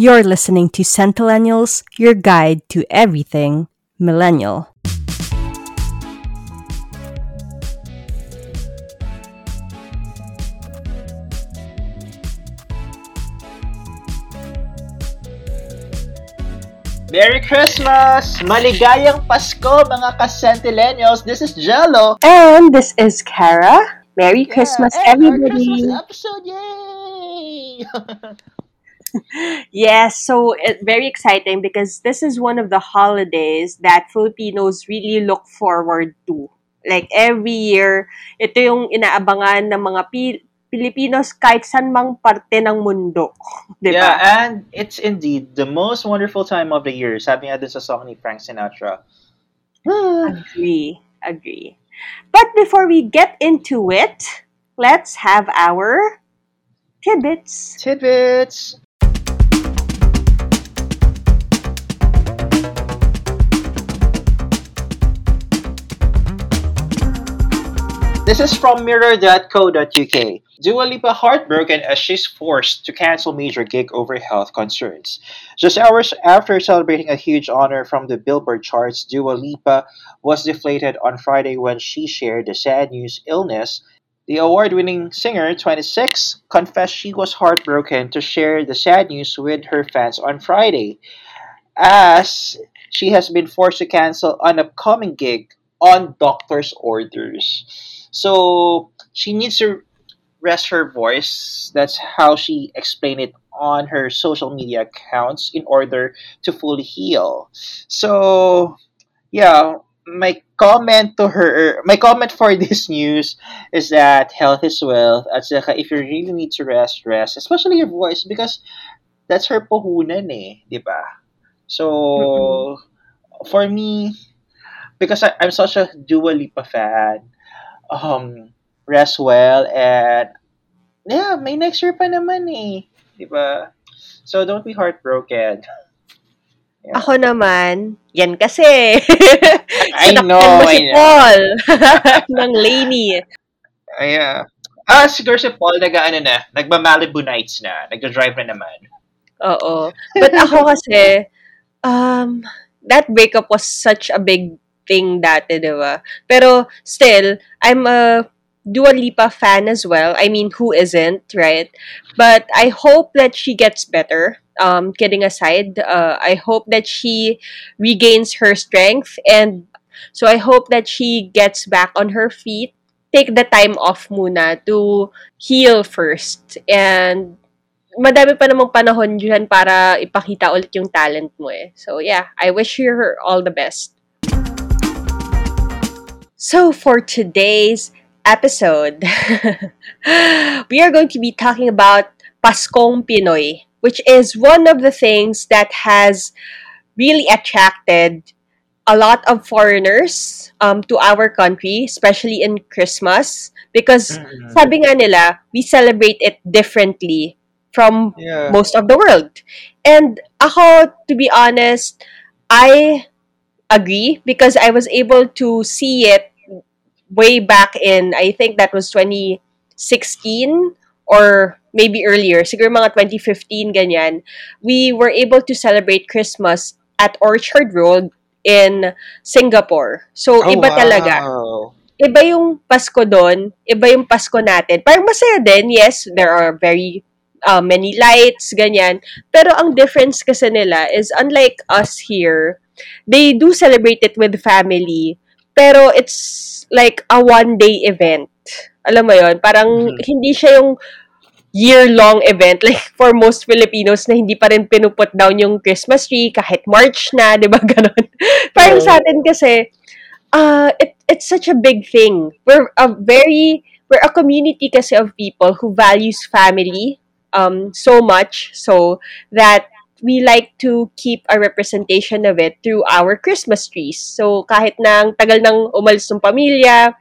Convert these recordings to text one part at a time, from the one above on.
You're listening to Centennials, your guide to everything millennial. Merry Christmas! Maligayang Pasko mga ka-Centennials! This is Jello! And this is Kara. Merry Christmas, and our everybody. Christmas episode! Yay! Yes, so it, very exciting because this is one of the holidays that Filipinos really look forward to. Like every year, ito yung inaabangan ng mga Pi- Pilipinos kahit saan mang parte ng mundo. Di yeah, and it's indeed the most wonderful time of the year. Sabi nga dun sa song ni Frank Sinatra. Ah. Agree. Agree. But before we get into it, let's have our tidbits. Tidbits! This is from mirror.co.uk. Dua Lipa heartbroken as she's forced to cancel major gig over health concerns. Just hours after celebrating a huge honor from the Billboard charts, Dua Lipa was deflated on Friday when she shared the sad news illness. The award winning singer, 26, confessed she was heartbroken to share the sad news with her fans on Friday, as she has been forced to cancel an upcoming gig on doctor's orders. So she needs to rest her voice. That's how she explained it on her social media accounts in order to fully heal. So, yeah, my comment to her, my comment for this news is that health is wealth. At saka if you really need to rest, rest, especially your voice because that's her puhunan eh, di ba? So, for me, because I, I'm such a Dua Lipa fan, um, rest well and yeah, may next year pa naman eh. Di ba? So, don't be heartbroken. Yeah. Ako naman, yan kasi. I know, mo I si know. Paul ng Lainey. Ay, ah. Ah, siguro si Paul nag-ano na, nagma-Malibu nights na, nagda-drive na naman. Oo. But ako kasi, um, that breakup was such a big thing dati, di ba? Pero still, I'm a Dua Lipa fan as well. I mean, who isn't, right? But I hope that she gets better. Um, kidding aside, uh, I hope that she regains her strength and so I hope that she gets back on her feet. Take the time off muna to heal first and madami pa namang panahon dyan para ipakita ulit yung talent mo eh. So yeah, I wish her all the best. So for today's episode, we are going to be talking about Paskong Pinoy, which is one of the things that has really attracted a lot of foreigners um, to our country, especially in Christmas, because Mm-mm. sabi nga nila, we celebrate it differently from Yeah. most of the world. And ako, to be honest, I agree because I was able to see it way back in, I think that was 2016 or maybe earlier, siguro mga 2015, ganyan. We were able to celebrate Christmas at Orchard Road in Singapore. So, Oh, iba talaga wow. iba yung Pasko doon, iba yung Pasko natin. Parang masaya din, yes, there are very uh, many lights, ganyan. Pero ang difference kasi nila is unlike us here, they do celebrate it with family, pero it's like a one-day event. Alam mo yon Parang Mhm. hindi siya yung year-long event. Like, for most Filipinos na hindi pa rin pinuput down yung Christmas tree kahit March na, di ba? Ganon. Parang Oo. sa atin kasi, uh, it, it's such a big thing. We're a very, we're a community kasi of people who values family um, so much so that we like to keep a representation of it through our Christmas trees. So, kahit na ang tagal nang umalis ng pamilya,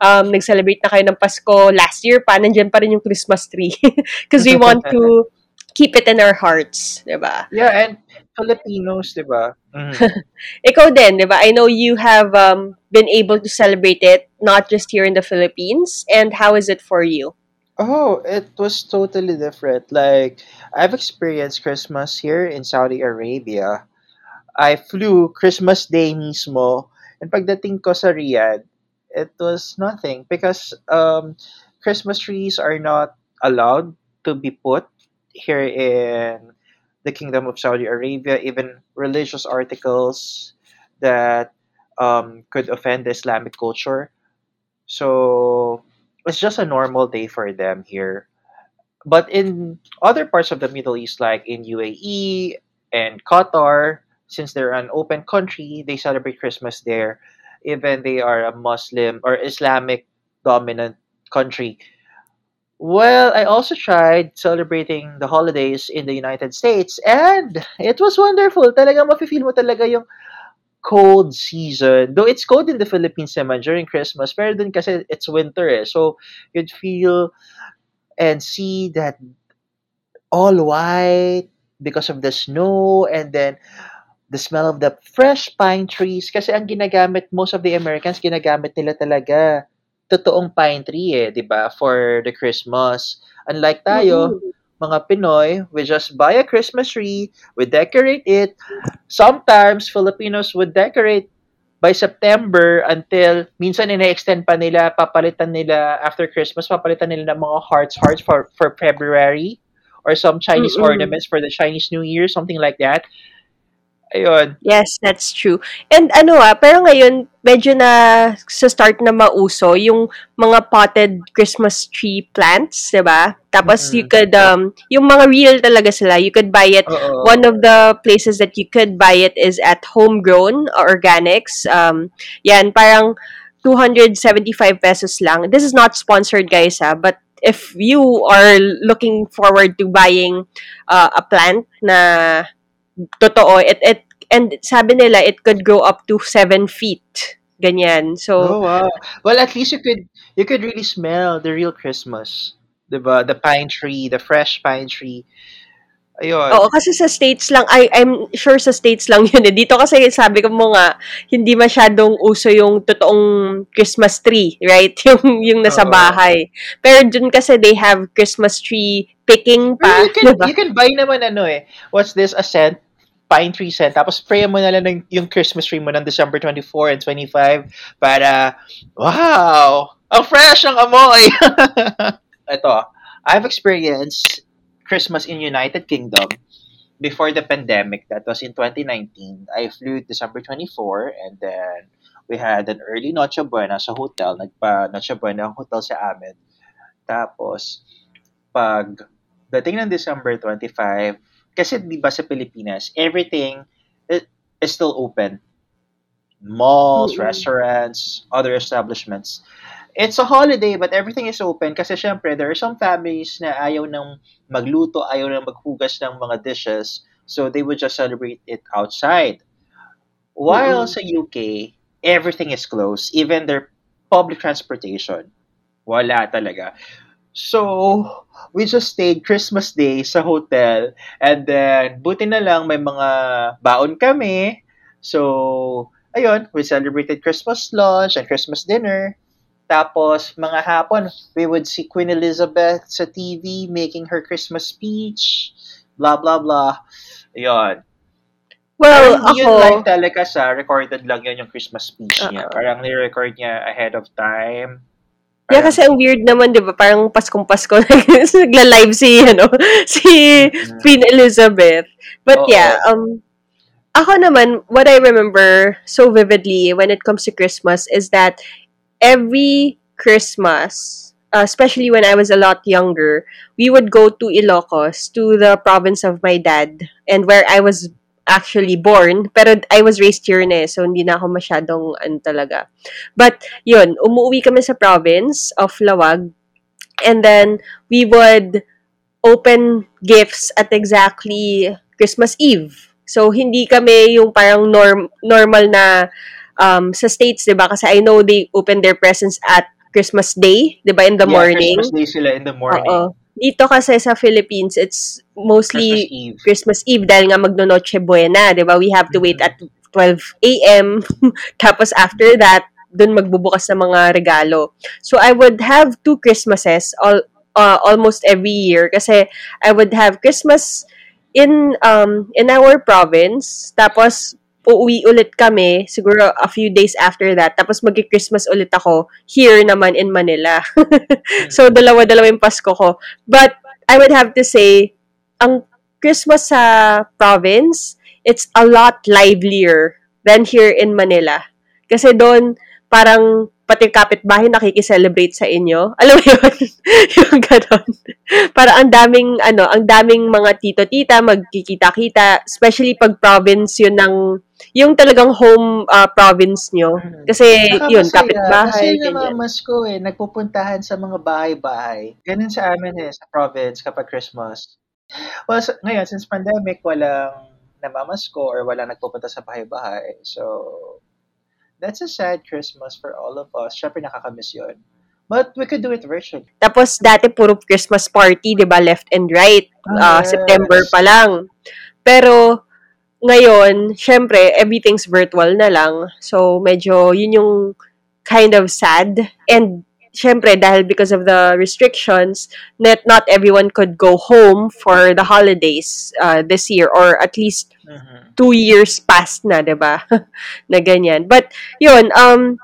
um, nag-celebrate na kayo ng Pasko last year pa, nandyan pa rin yung Christmas tree. Because we want to keep it in our hearts, di ba? Yeah, and Filipinos, di ba? Mhm. Ikaw din, di ba? I know you have um, been able to celebrate it not just here in the Philippines. And how is it for you? Oh, it was totally different. Like, I've experienced Christmas here in Saudi Arabia. I flew Christmas Day mismo. And pagdating ko sa Riyadh, it was nothing because um, Christmas trees are not allowed to be put here in the Kingdom of Saudi Arabia. Even religious articles that um, could offend the Islamic culture. So it's just a normal day for them here. But in other parts of the Middle East, like in UAE and Qatar, since they're an open country, they celebrate Christmas there. Even they are a Muslim or Islamic dominant country. Well, I also tried celebrating the holidays in the United States and it was wonderful. Talaga mafe-feel mo talaga yung cold season. Though it's cold in the Philippines naman during Christmas, pero dun kasi it's winter eh. So, you'd feel and see that all white because of the snow and then the smell of the fresh pine trees kasi ang ginagamit most of the Americans ginagamit nila talaga totoong pine tree eh, 'di ba, for the Christmas. Unlike tayo, Mm-mm. Mga Pinoy, we just buy a Christmas tree, we decorate it. Sometimes Filipinos would decorate by September until minsan ina-extend pa nila, papalitan nila after Christmas, papalitan nila ng mga hearts hearts for for February or some Chinese Mm-mm. ornaments for the Chinese New Year, something like that. Ayun. Yes, that's true. And ano ah, pero ngayon, medyo na sa start na mauso yung mga potted Christmas tree plants, 'di ba? Tapos you Mm-mm. could um yung mga real talaga sila. You could buy it Oo. one of the places that you could buy it is at Homegrown Organics. Um yan parang 275 pesos lang. This is not sponsored guys ah, but if you are looking forward to buying uh, a plant na totoo. It, it, and sabi nila, it could grow up to 7 feet. Ganyan. So, Oh wow. Well, at least you could you could really smell the real Christmas. 'Di ba? The pine tree, the fresh pine tree. oo, Ayun. kasi sa States lang, I, I'm sure sa States lang yun eh. Dito kasi sabi ko mo nga, hindi masyadong uso yung totoong Christmas tree, right? Yung, yung nasa Oo. bahay. Pero dun kasi they have Christmas tree picking Pero pa, you can di ba? you can buy naman ano eh. What's this? A scent? Pine tree scent. Tapos spray mo na lang ng, yung Christmas tree mo ng December 24 and 25 para, wow! Ang fresh ng amoy! Ito, I've experienced Christmas in United Kingdom before the pandemic. That was in 2019. I flew December 24 and then we had an early Noche Buena sa hotel. Nagpa Noche Buena ang hotel sa amin. Tapos, pag dating ng December 25, kasi di ba sa Pilipinas, everything i- is still open. Malls, Mm-mm. restaurants, other establishments. It's a holiday but everything is open kasi syempre there are some families na ayaw nang magluto, ayaw nang maghugas ng mga dishes, so they would just celebrate it outside. While Mm-mm. sa UK, everything is closed, even their public transportation. Wala talaga. So, we just stayed Christmas Day sa hotel and then buti na lang may mga baon kami. So, ayun, we celebrated Christmas lunch and Christmas dinner. Tapos, mga hapon, we would see Queen Elizabeth sa TV making her Christmas speech. Blah, blah, blah. Ayun. Well, hindi ako, yun live telecast ah. Recorded lang yun yung Christmas speech niya. uh Parang ni-record niya ahead of time. Yeah, kasi ang weird naman, di ba? Parang Paskong-Pasko, nagla-live si, ano, si mm, Queen Elizabeth. But yeah, oo. um, ako naman, what I remember so vividly when it comes to Christmas is that every Christmas, uh, especially when I was a lot younger, we would go to Ilocos, to the province of my dad, and where I was actually born. Pero I was raised here na eh, so hindi na ako masyadong ano talaga. But yun, umuwi kami sa province of Lawag, and then we would open gifts at exactly Christmas Eve. So, hindi kami yung parang norm, normal na um, sa States, di ba? Kasi I know they open their presents at Christmas Day, di ba, in the Yeah, morning. Christmas Day sila in the morning. Oo. Dito kasi sa Philippines, it's Christmas mostly Eve. Christmas Eve dahil nga magno-Noche Buena, di ba? We have to wait Mhm. at 12 a.m. Tapos after that, dun magbubukas ng mga regalo. So I would have two Christmases all uh, almost every year kasi I would have Christmas in um in our province tapos uuwi ulit kami siguro a few days after that tapos magki-Christmas ulit ako here naman in Manila. so dalawa-dalawa yung Pasko ko. But I would have to say ang Christmas sa province, it's a lot livelier than here in Manila. Kasi doon parang pati kapitbahay nakikiselebrate sa inyo. Alam mo yun? yung ganon. Para ang daming, ano, ang daming mga tito-tita magkikita-kita, especially pag province yun ng, yung talagang home uh, province nyo. Kasi, Saka yun, masaya. kapitbahay, Kasi namamas ko eh, nagpupuntahan sa mga bahay-bahay. Ganun sa amin eh, sa province kapag Christmas. Well, sa, ngayon, since pandemic, walang namamas ko or walang nagpupunta sa bahay-bahay. So, that's a sad Christmas for all of us. Siyempre, nakakamiss yun. But we could do it virtually. Tapos, dati puro Christmas party, di ba, left and right. Ah, uh, yes. September pa lang. Pero, ngayon, syempre, everything's virtual na lang. So, medyo, yun yung kind of sad. And, syempre, dahil because of the restrictions, not, not everyone could go home for the holidays uh, this year or at least Mhm. two years past na, 'di ba? na ganyan. But yun, um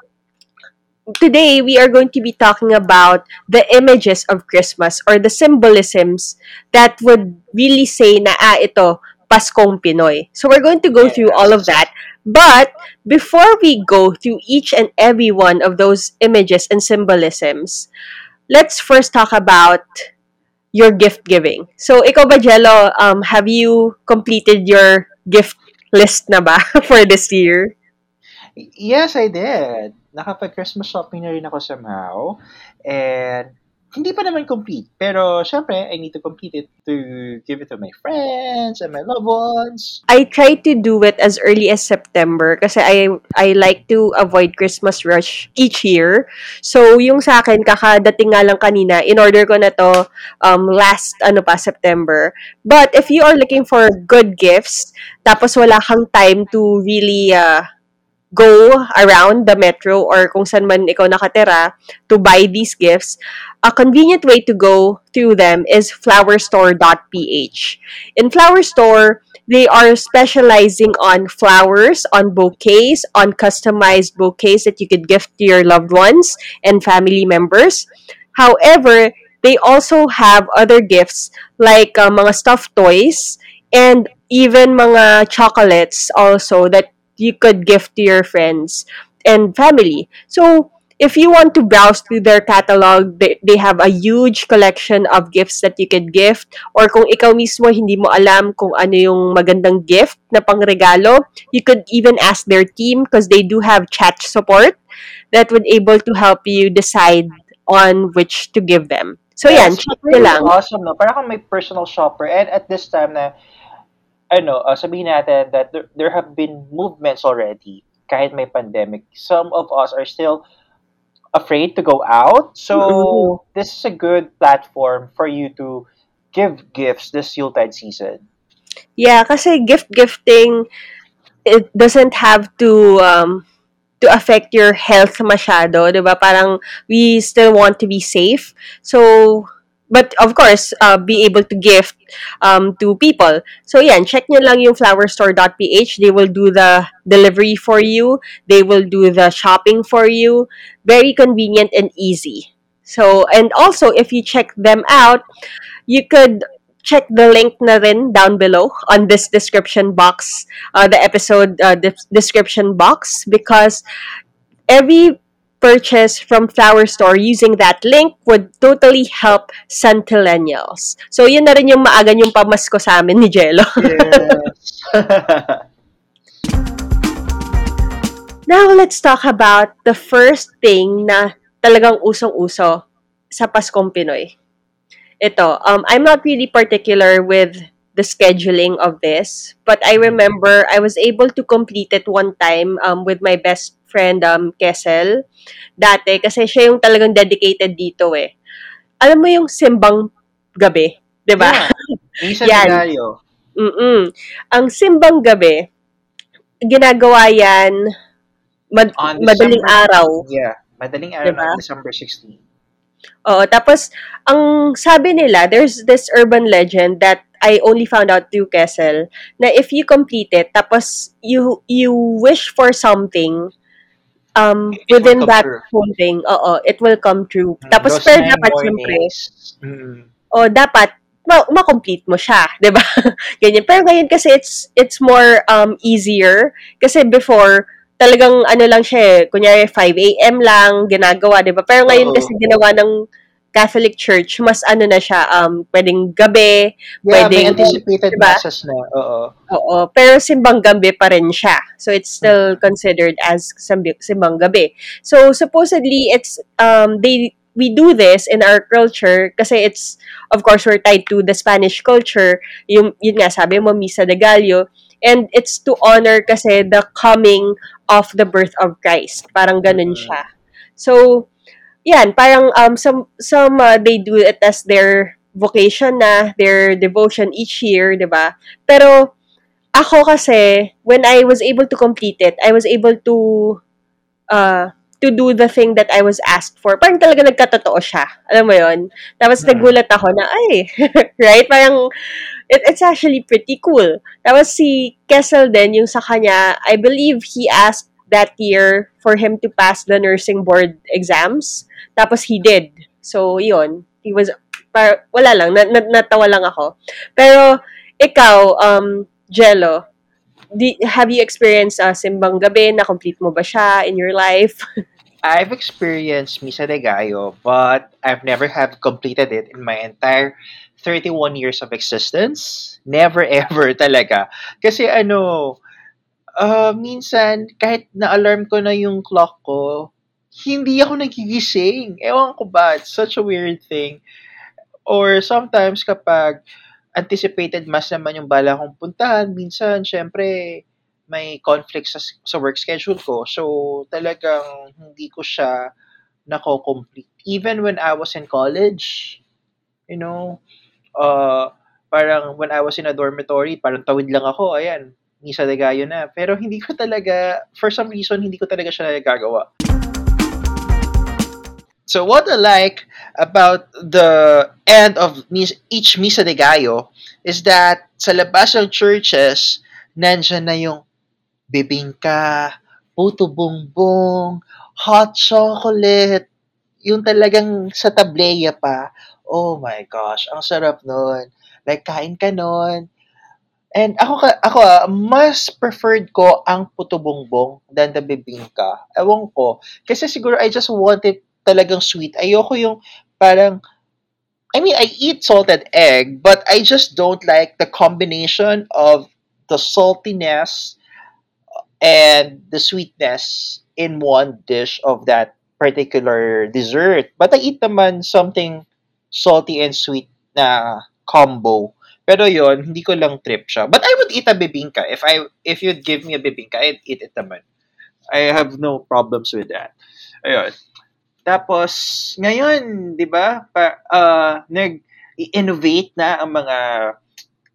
today we are going to be talking about the images of Christmas or the symbolisms that would really say na ah ito Paskong Pinoy. So we're going to go through all of that. But before we go through each and every one of those images and symbolisms, let's first talk about your gift giving. So, ikaw ba, Jello, um, have you completed your gift list na ba for this year? Yes, I did. Nakapag-Christmas shopping na rin ako somehow. And hindi pa naman complete. Pero, syempre, I need to complete it to give it to my friends and my loved ones. I try to do it as early as September kasi I I like to avoid Christmas rush each year. So, yung sa akin, kakadating nga lang kanina, in order ko na to um, last ano pa, September. But if you are looking for good gifts, tapos wala kang time to really uh, go around the metro or kung saan man ikaw nakatira to buy these gifts, a convenient way to go through them is flowerstore.ph. In Flower Store, they are specializing on flowers, on bouquets, on customized bouquets that you could gift to your loved ones and family members. However, they also have other gifts like uh, mga stuffed toys and even mga chocolates also that you could gift to your friends and family. So, if you want to browse through their catalog, they, they have a huge collection of gifts that you could gift. Or kung ikaw mismo hindi mo alam kung ano yung magandang gift na pangregalo, you could even ask their team because they do have chat support that would able to help you decide on which to give them. So yan, Yes, check really nyo lang. awesome, no? Parang kang may personal shopper. And at this time na, ano, uh, sabihin natin that there, there have been movements already kahit may pandemic. Some of us are still afraid to go out. So, this is a good platform for you to give gifts this Yuletide season. Yeah, kasi gift gifting it doesn't have to um to affect your health masyado, 'di ba? Parang we still want to be safe. So but of course, uh, be able to gift um, to people. So yan, check nyo lang yung flowerstore.ph. They will do the delivery for you. They will do the shopping for you. Very convenient and easy. So, and also, if you check them out, you could check the link na rin down below on this description box, uh, the episode uh, de- description box, because every purchase from Flower Store using that link would totally help Centennials. So, yun na rin yung maaga yung pamasko sa amin ni Jello. Yes. Now, let's talk about the first thing na talagang usong-uso sa Paskong Pinoy. Ito, um, I'm not really particular with the scheduling of this, but I remember I was able to complete it one time um, with my best friend, um, Kessel, dati, kasi siya yung talagang dedicated dito eh. Alam mo yung simbang gabi, di ba? yeah. Minsan Yan. Mm-mm. Ang simbang gabi, ginagawa yan mad- On madaling December- araw. Yeah. Madaling araw Diba? December 16. Oo, tapos ang sabi nila, there's this urban legend that I only found out through Kessel na if you complete it tapos you you wish for something um It within that true. whole thing, oo, it will come true. Mm, Tapos those pero dapat syempre, mornings. Mm. o dapat ma- ma-complete mo siya, 'di ba? Ganyan. Pero ngayon kasi it's it's more um easier kasi before talagang ano lang siya eh, kunyari 5 a.m. lang ginagawa, 'di ba? Pero ngayon Oo. kasi ginawa ng Catholic Church, mas ano na siya, um, pwedeng gabi, Yeah, may pwedeng, anticipated diba? masses na. Oo. Oo, pero simbang gabi pa rin siya. So it's still considered as simbang gabi. So supposedly it's um they we do this in our culture kasi it's of course we're tied to the Spanish culture. Yung yun nga sabi mo Misa de Gallo and it's to honor kasi the coming of the birth of Christ. Parang ganun Mhm. siya. So yan, parang um some some uh, they do it as their vocation na, their devotion each year, 'di ba? Pero ako kasi, when I was able to complete it, I was able to uh, to do the thing that I was asked for. Parang talaga nagkatotoo siya. Alam mo yon Tapos Mm. nagulat ako na, ay, right? Parang, it, it's actually pretty cool. Tapos si Kessel din, yung sa kanya, I believe he asked that year for him to pass the nursing board exams. Tapos he did. So, yon He was, par, wala lang, na, na, natawa lang ako. Pero, ikaw, um, Jello, di, have you experienced uh, simbang gabi? Na-complete mo ba siya in your life? I've experienced Misa de Gallo, but I've never have completed it in my entire 31 years of existence. Never ever talaga. Kasi ano, uh, minsan, kahit na-alarm ko na yung clock ko, hindi ako nagigising. Ewan ko ba, it's such a weird thing. Or sometimes kapag anticipated mass naman yung bala kong puntahan, minsan, syempre, may conflict sa, sa work schedule ko. So, talagang hindi ko siya nako-complete. Even when I was in college, you know, uh, parang when I was in a dormitory, parang tawid lang ako, ayan, Misa de Gallo na. Pero hindi ko talaga, for some reason, hindi ko talaga siya nagagawa. So what I like about the end of each Misa de Gallo is that sa labas ng churches, nandyan na yung bibingka, puto bongbong, hot chocolate, yung talagang sa tableya pa. Oh my gosh, ang sarap nun. Like, kain ka nun. And ako, ako ah, mas preferred ko ang puto bongbong than the bibingka. Ewan ko. Kasi siguro I just want it talagang sweet. Ayoko yung parang, I mean, I eat salted egg, but I just don't like the combination of the saltiness and the sweetness in one dish of that particular dessert. But I eat naman something salty and sweet na combo. Pero yon hindi ko lang trip siya. But I would eat a bibingka. If I if you'd give me a bibingka, I'd eat it naman. I have no problems with that. Ayun. Tapos, ngayon, di ba, pa, uh, nag-innovate na ang mga,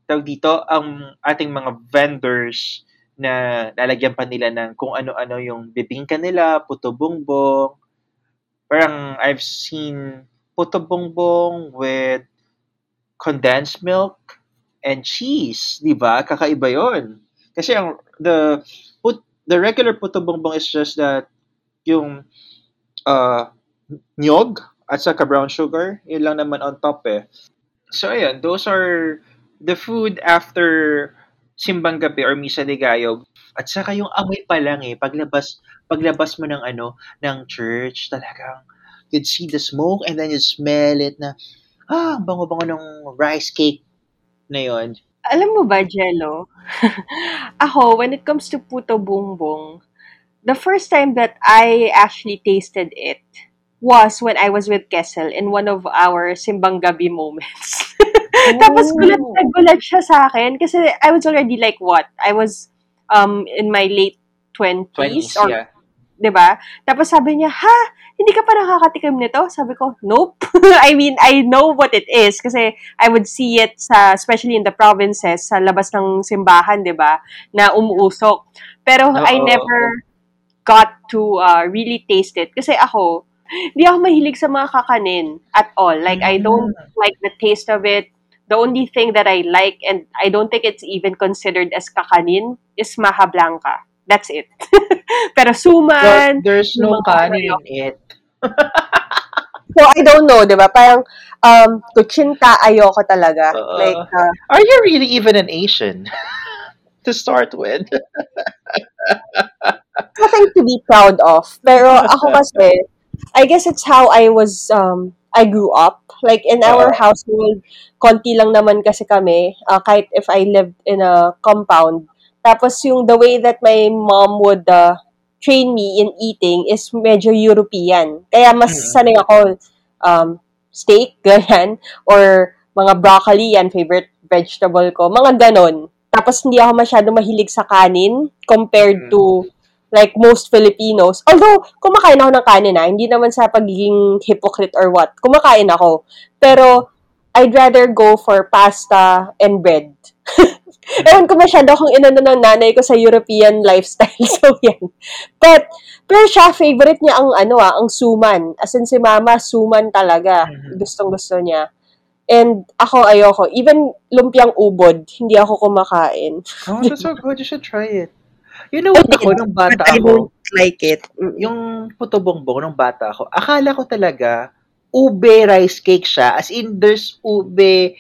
tawag dito, ang ating mga vendors na lalagyan pa nila ng kung ano-ano yung bibingka nila, puto bongbong. Parang I've seen puto bongbong with condensed milk and cheese, di ba? Kakaiba yon. Kasi ang the put the regular puto bongbong is just that yung uh, nyog at saka brown sugar, yun lang naman on top eh. So ayun, those are the food after simbang gabi or misa de gallo. At saka yung amoy pa lang eh, paglabas, paglabas mo ng ano, ng church, talagang you'd see the smoke and then you'd smell it na, ah, ang bango-bango ng rice cake na yon. Alam mo ba, Jello? Ako, when it comes to puto bongbong, the first time that I actually tasted it was when I was with Kessel in one of our simbang gabi moments. Tapos gulat na gulat siya sa akin kasi I was already like what? I was um in my late 20s, 20s, or yeah. 'Di ba? Tapos sabi niya, "Ha, hindi ka pa nakakatikim nito?" Sabi ko, "Nope." I mean, I know what it is kasi I would see it sa especially in the provinces sa labas ng simbahan, 'di ba? Na umuusok. Pero I Oo. never got to uh, really taste it kasi ako Hindi ako mahilig sa mga kakanin at all. Like, I don't like the taste of it. The only thing that I like, and I don't think it's even considered as kakanin, is maha blanca. That's it. Pero suman, But there's no kanin in it. so I don't know, di ba? Parang, um, kutsinta ayoko talaga. Uh, like, uh, Are you really even an Asian? to start with. nothing to be proud of. Pero ako kasi, I guess it's how I was, um, I grew up. Like, in our Oo. household, konti lang naman kasi kami, uh, kahit if I lived in a compound. Tapos yung the way that my mom would uh, train me in eating is medyo European. Kaya mas Mm. sanay ako, um, steak, ganyan, or mga broccoli, yan, favorite vegetable ko, mga ganon. Tapos hindi ako masyado mahilig sa kanin compared Mm. to like most Filipinos. Although, kumakain ako ng kanin ah, hindi naman sa pagiging hypocrite or what. Kumakain ako. Pero, I'd rather go for pasta and bread. Ewan ko masyado kung inano ng nanay ko sa European lifestyle. So, yan. But, pero siya, favorite niya ang ano ah, ang suman. As in si mama, suman talaga. Mhm. Gustong gusto niya. And ako, ayoko. Even lumpiang ubod, hindi ako kumakain. Oh, that's so good. You should try it. You know what ako, nung bata I ako, don't like it. yung puto bongbong nung bata ako, akala ko talaga ube rice cake siya. As in, there's ube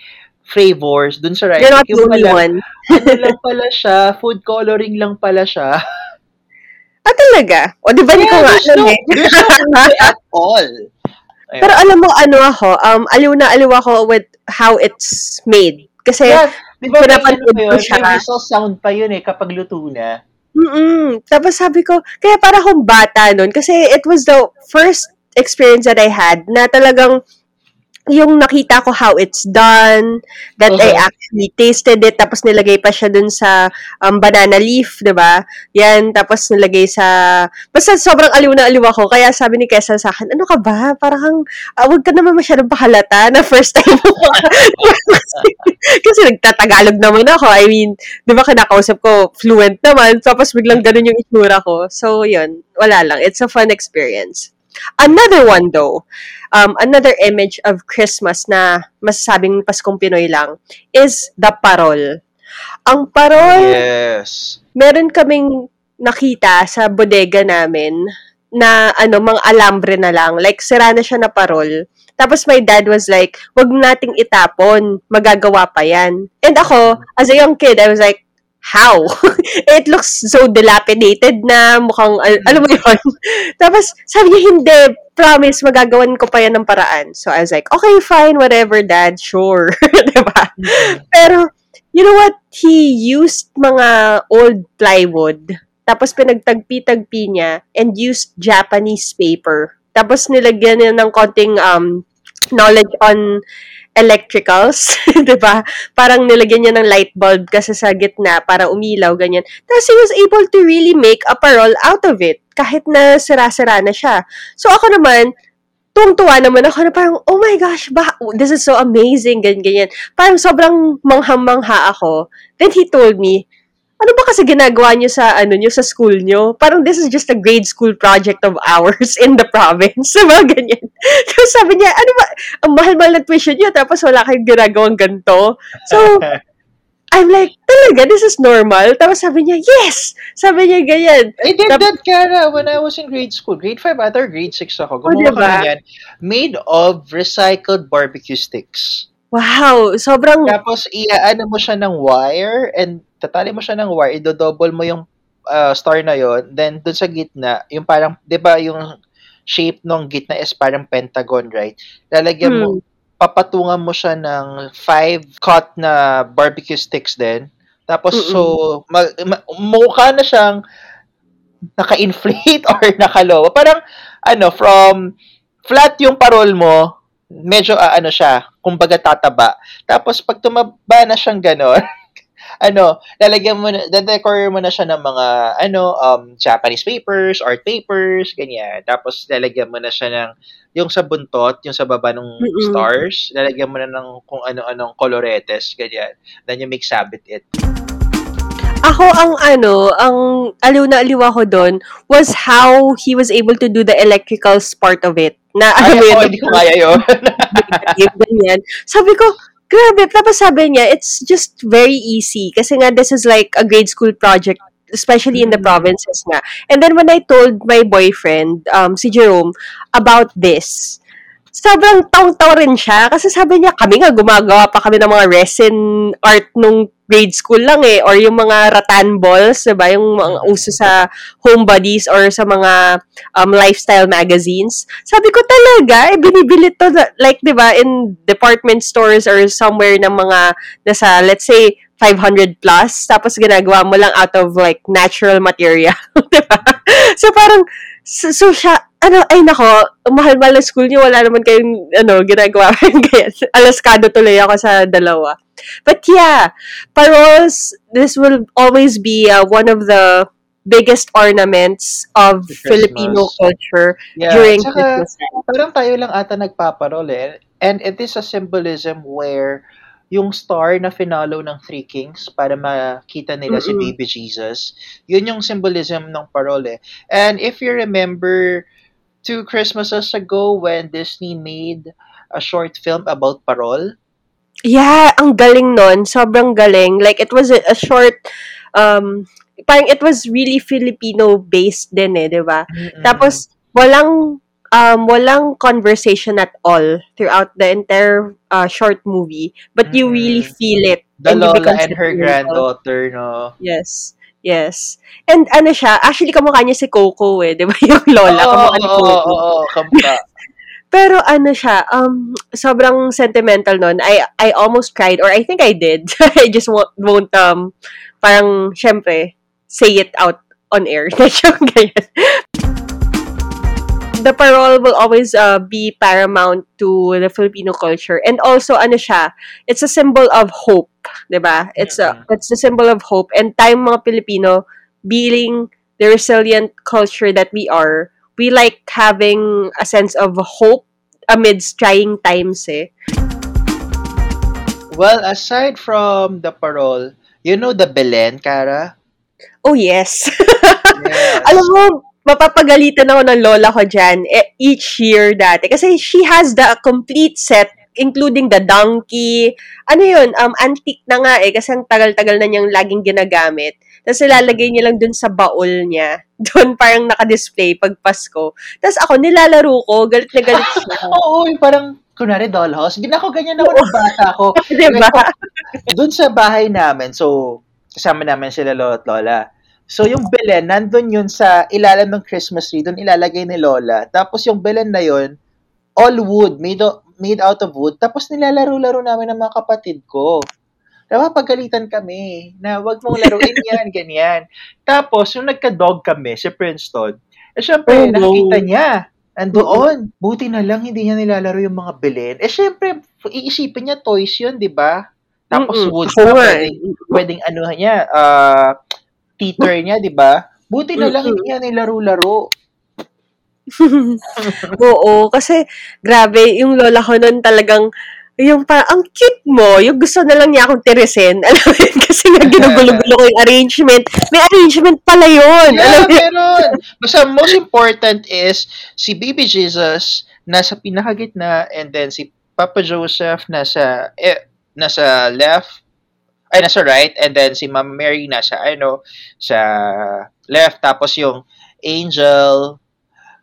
flavors dun sa rice You're not the only pala, one. ano lang pala siya, food coloring lang pala siya. Ah, talaga? O, di ba hindi ko nga alam no, eh. there's no at all. Ayun. Pero alam mo, ano ako, um, aliw na aliw ako with how it's made. Kasi, yeah, di ba pinapanood ano ko siya. May whistle sound pa yun eh kapag luto na. mm Tapos sabi ko, kaya para akong bata nun. Kasi it was the first experience that I had na talagang yung nakita ko how it's done, that I Uh-huh. actually tasted it, tapos nilagay pa siya dun sa um, banana leaf, di ba? Yan, tapos nilagay sa... Basta sobrang aliw na aliw ako, kaya sabi ni Kesa sa akin, ano ka ba? Parang, kang, ah, wag ka naman masyadong pahalata na first time mo. kasi, kasi nagtatagalog naman ako. I mean, di ba kinakausap ko, fluent naman, tapos biglang ganun yung itsura ko. So, yun, wala lang. It's a fun experience. Another one though, um, another image of Christmas na masasabing Paskong Pinoy lang is the parol. Ang parol, Yes. meron kaming nakita sa bodega namin na ano, mga alambre na lang. Like, sira na siya na parol. Tapos my dad was like, wag nating itapon. Magagawa pa yan. And ako, as a young kid, I was like, how? It looks so dilapidated na mukhang, al- alam mo yun. Tapos sabi niya, hindi, promise, magagawan ko pa yan ng paraan. So I was like, okay, fine, whatever, dad, sure. diba? Pero, you know what? He used mga old plywood, tapos pinagtagpi-tagpi niya, and used Japanese paper. Tapos nilagyan niya ng konting um, knowledge on electricals, 'di ba? Parang nilagyan niya ng light bulb kasi sa gitna para umilaw ganyan. Tapos he was able to really make a parol out of it kahit na sira-sira na siya. So ako naman, tuwang-tuwa naman ako na parang, oh my gosh, ba, this is so amazing, ganyan, ganyan. Parang sobrang manghang-mangha ako. Then he told me, ano ba kasi ginagawa niyo sa ano niyo sa school niyo? Parang this is just a grade school project of ours in the province. So, mga ganyan. Tapos sabi niya, ano ba, ang mahal-mahal ng tuition niyo tapos wala kayong ginagawang ganito. So, I'm like, talaga, this is normal? Tapos sabi niya, yes! Sabi niya ganyan. I did Tap- that, Kara, when I was in grade school. Grade 5 ata or grade 6 ako. Oh, Gumawa diba? kami yan. Made of recycled barbecue sticks. Wow, sobrang, Tapos, iaano mo siya ng wire and tatali mo siya ng wire, idodouble mo yung uh, star na yon Then, dun sa gitna, yung parang, di ba yung shape ng gitna is parang pentagon, right? Lalagyan mo, papatungan mo siya ng five cut na barbecue sticks din. Tapos, Mm-mm. so, mag, ma- mukha na siyang naka-inflate or nakalowa. Parang, ano, from flat yung parol mo, medyo ah, ano siya, kumbaga tataba. Tapos pag tumaba na siyang ganon, ano, lalagyan mo na, dadecor mo na siya ng mga, ano, um, Japanese papers, art papers, ganyan. Tapos lalagyan mo na siya ng, yung sa buntot, yung sa baba ng Mm-mm. stars, lalagyan mo na ng kung ano-anong coloretes, ganyan. Then you make sabit it. Ako ang ano, ang aliw na aliw ako doon was how he was able to do the electrical part of it. Na alam mo yun, hindi ko kaya yun. ganyan. Sabi ko, grabe. Tapos sabi niya, it's just very easy. Kasi nga, this is like a grade school project especially in the Mm. provinces nga. And then when I told my boyfriend, um, si Jerome, about this, sobrang taw-taw rin siya. Kasi sabi niya, kami nga gumagawa pa kami ng mga resin art nung grade school lang eh. Or yung mga rattan balls, diba? Yung mga uso sa homebodies or sa mga um, lifestyle magazines. Sabi ko talaga, eh, binibili to, na- like, di ba, in department stores or somewhere ng mga, nasa, let's say, 500 plus, tapos ginagawa mo lang out of, like, natural material. di ba? So, parang, so, so siya, ano, ay nako, mahal-mahal na school niyo, wala naman kayong, ano, ginagawa kaya alaskado tuloy ako sa dalawa. But yeah, paroles, this will always be uh, one of the biggest ornaments of Christmas. Filipino culture Yeah, during tsaka, Christmas parang tayo lang ata nagpaparol eh. And it is a symbolism where yung star na finalo ng Three Kings para makita nila si Mm-mm. Baby Jesus, yun yung symbolism ng parol eh. And if you remember two Christmases ago when Disney made a short film about parol, Yeah, ang galing nun. Sobrang galing. Like, it was a, a short, um, parang it was really Filipino-based din eh, di ba? Mm-mm. Tapos, walang, um, walang conversation at all throughout the entire uh, short movie. But you really feel it. the and Lola and her granddaughter, no? Yes. Yes. And ano siya, actually kamukha niya si Coco eh, 'di ba? Yung lola, Oo, kamukha ni Coco. oo, oo, kamukha. Pero ano siya, um, sobrang sentimental nun. I, I almost cried, or I think I did. I just won't, won't um, parang, syempre, say it out on air. Ganyan. The parole will always uh, be paramount to the Filipino culture. And also, ano siya, it's a symbol of hope, 'di ba? It's a, it's a symbol of hope. And tayong mga Pilipino, being the resilient culture that we are, we like having a sense of hope amidst trying times eh. Well, aside from the parol, you know the Belen, Kara? Oh yes. Yes. Alam mo, mapapagalitan ako ng lola ko dyan eh, each year dati. Kasi she has the complete set including the donkey. Ano yun? Um, antique na nga eh. Kasi ang tagal-tagal na niyang laging ginagamit. Tapos nilalagay niya lang dun sa baul niya. Doon parang naka-display pag Pasko. Tapos ako, nilalaro ko. Galit na galit siya. Oo, yung parang, kunwari dollhouse. Hindi ako ganyan ako ng bata ko. diba? Doon sa bahay namin, so, kasama namin sila lolo at lola. So, yung Belen, nandun yun sa ilalim ng Christmas tree, doon ilalagay ni Lola. Tapos yung Belen na yun, all wood, made, o- made out of wood. Tapos nilalaro-laro namin ng mga kapatid ko. Napapagalitan kami na wag mong laruin yan, ganyan. Tapos, yung nagka-dog kami, si Princeton, eh syempre, Oh, no. nakikita niya, andoon. Buti na lang hindi niya nilalaro yung mga Belen. Eh syempre, iisipin niya toys yun, di ba? Tapos Mm-mm. wood pa, pwedeng, pwedeng ano niya, ah, teeter niya, di ba? Buti na lang hindi niya nilaro-laro. Oo, kasi grabe, yung lola ko nun talagang, yung pa, ang cute mo, yung gusto na lang niya akong tirisin. Alam mo yun, kasi nga ginugulo-gulo ko yung arrangement. May arrangement pala yun. Alam Yeah, mo yun? meron. Basta most important is si Baby Jesus nasa pinakagitna and then si Papa Joseph nasa eh, nasa left ay nasa right and then si Mama Mary nasa ano sa left tapos yung angel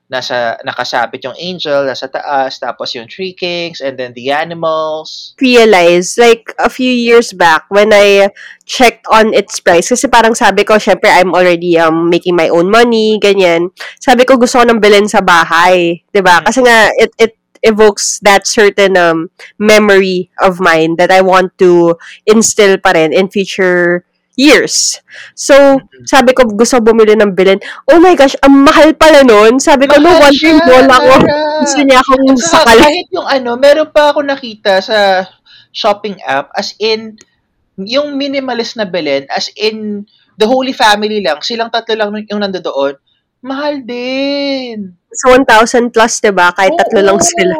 nasa nakasabit yung angel nasa taas tapos yung three kings and then the animals realize, like, a few years back, when I checked on its price, kasi parang sabi ko, syempre, I'm already um, making my own money, ganyan. Sabi ko, gusto ko ng bilhin sa bahay. 'di ba Mm. Kasi nga, it, it evokes that certain um, memory of mine that I want to instill pa rin in future years. So, Mhm. sabi ko, gusto bumili ng bilhin. Oh my gosh, ang mahal pala nun. Sabi ko, no Mahal wonder siya, lola ko. Gusto niya akong saka sakal. kahit yung ano, meron pa ako nakita sa shopping app as in yung minimalist na Belen as in the Holy Family lang, silang tatlo lang yung nandoon. Mahal din. So, 1,000 plus, 'di ba Kahit tatlo lang Oo. sila.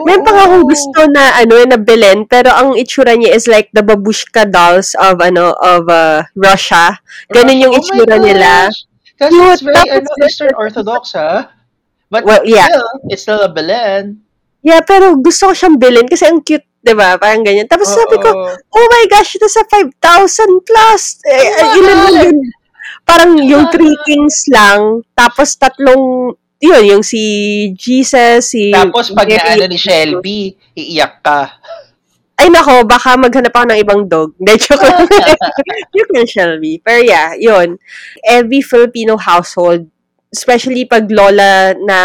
Meron pa akong gusto na ano na bilhin pero ang itsura niya is like the babushka dolls of ano of uh, Russia. Ganun yung Oh itsura nila. Kasi Cute. it's very ano, Eastern Orthodox, ha? But Well, yeah. still, it's still a Belen. Yeah, pero gusto ko siyang bilhin kasi ang cute, 'di ba? Parang ganyan. Tapos sabi ko, oh my gosh, ito sa 5,000 plus. Eh, Ang eh, ilan lang yun? Parang yung three kings lang, tapos tatlong, yun, yung si Jesus, si Tapos pag Mary, naano ni Shelby, iiyak ka. Ay nako, baka maghanap ako ng ibang dog. De, joke lang. you can Shelby. Pero yeah, yun. Every Filipino household, especially pag lola na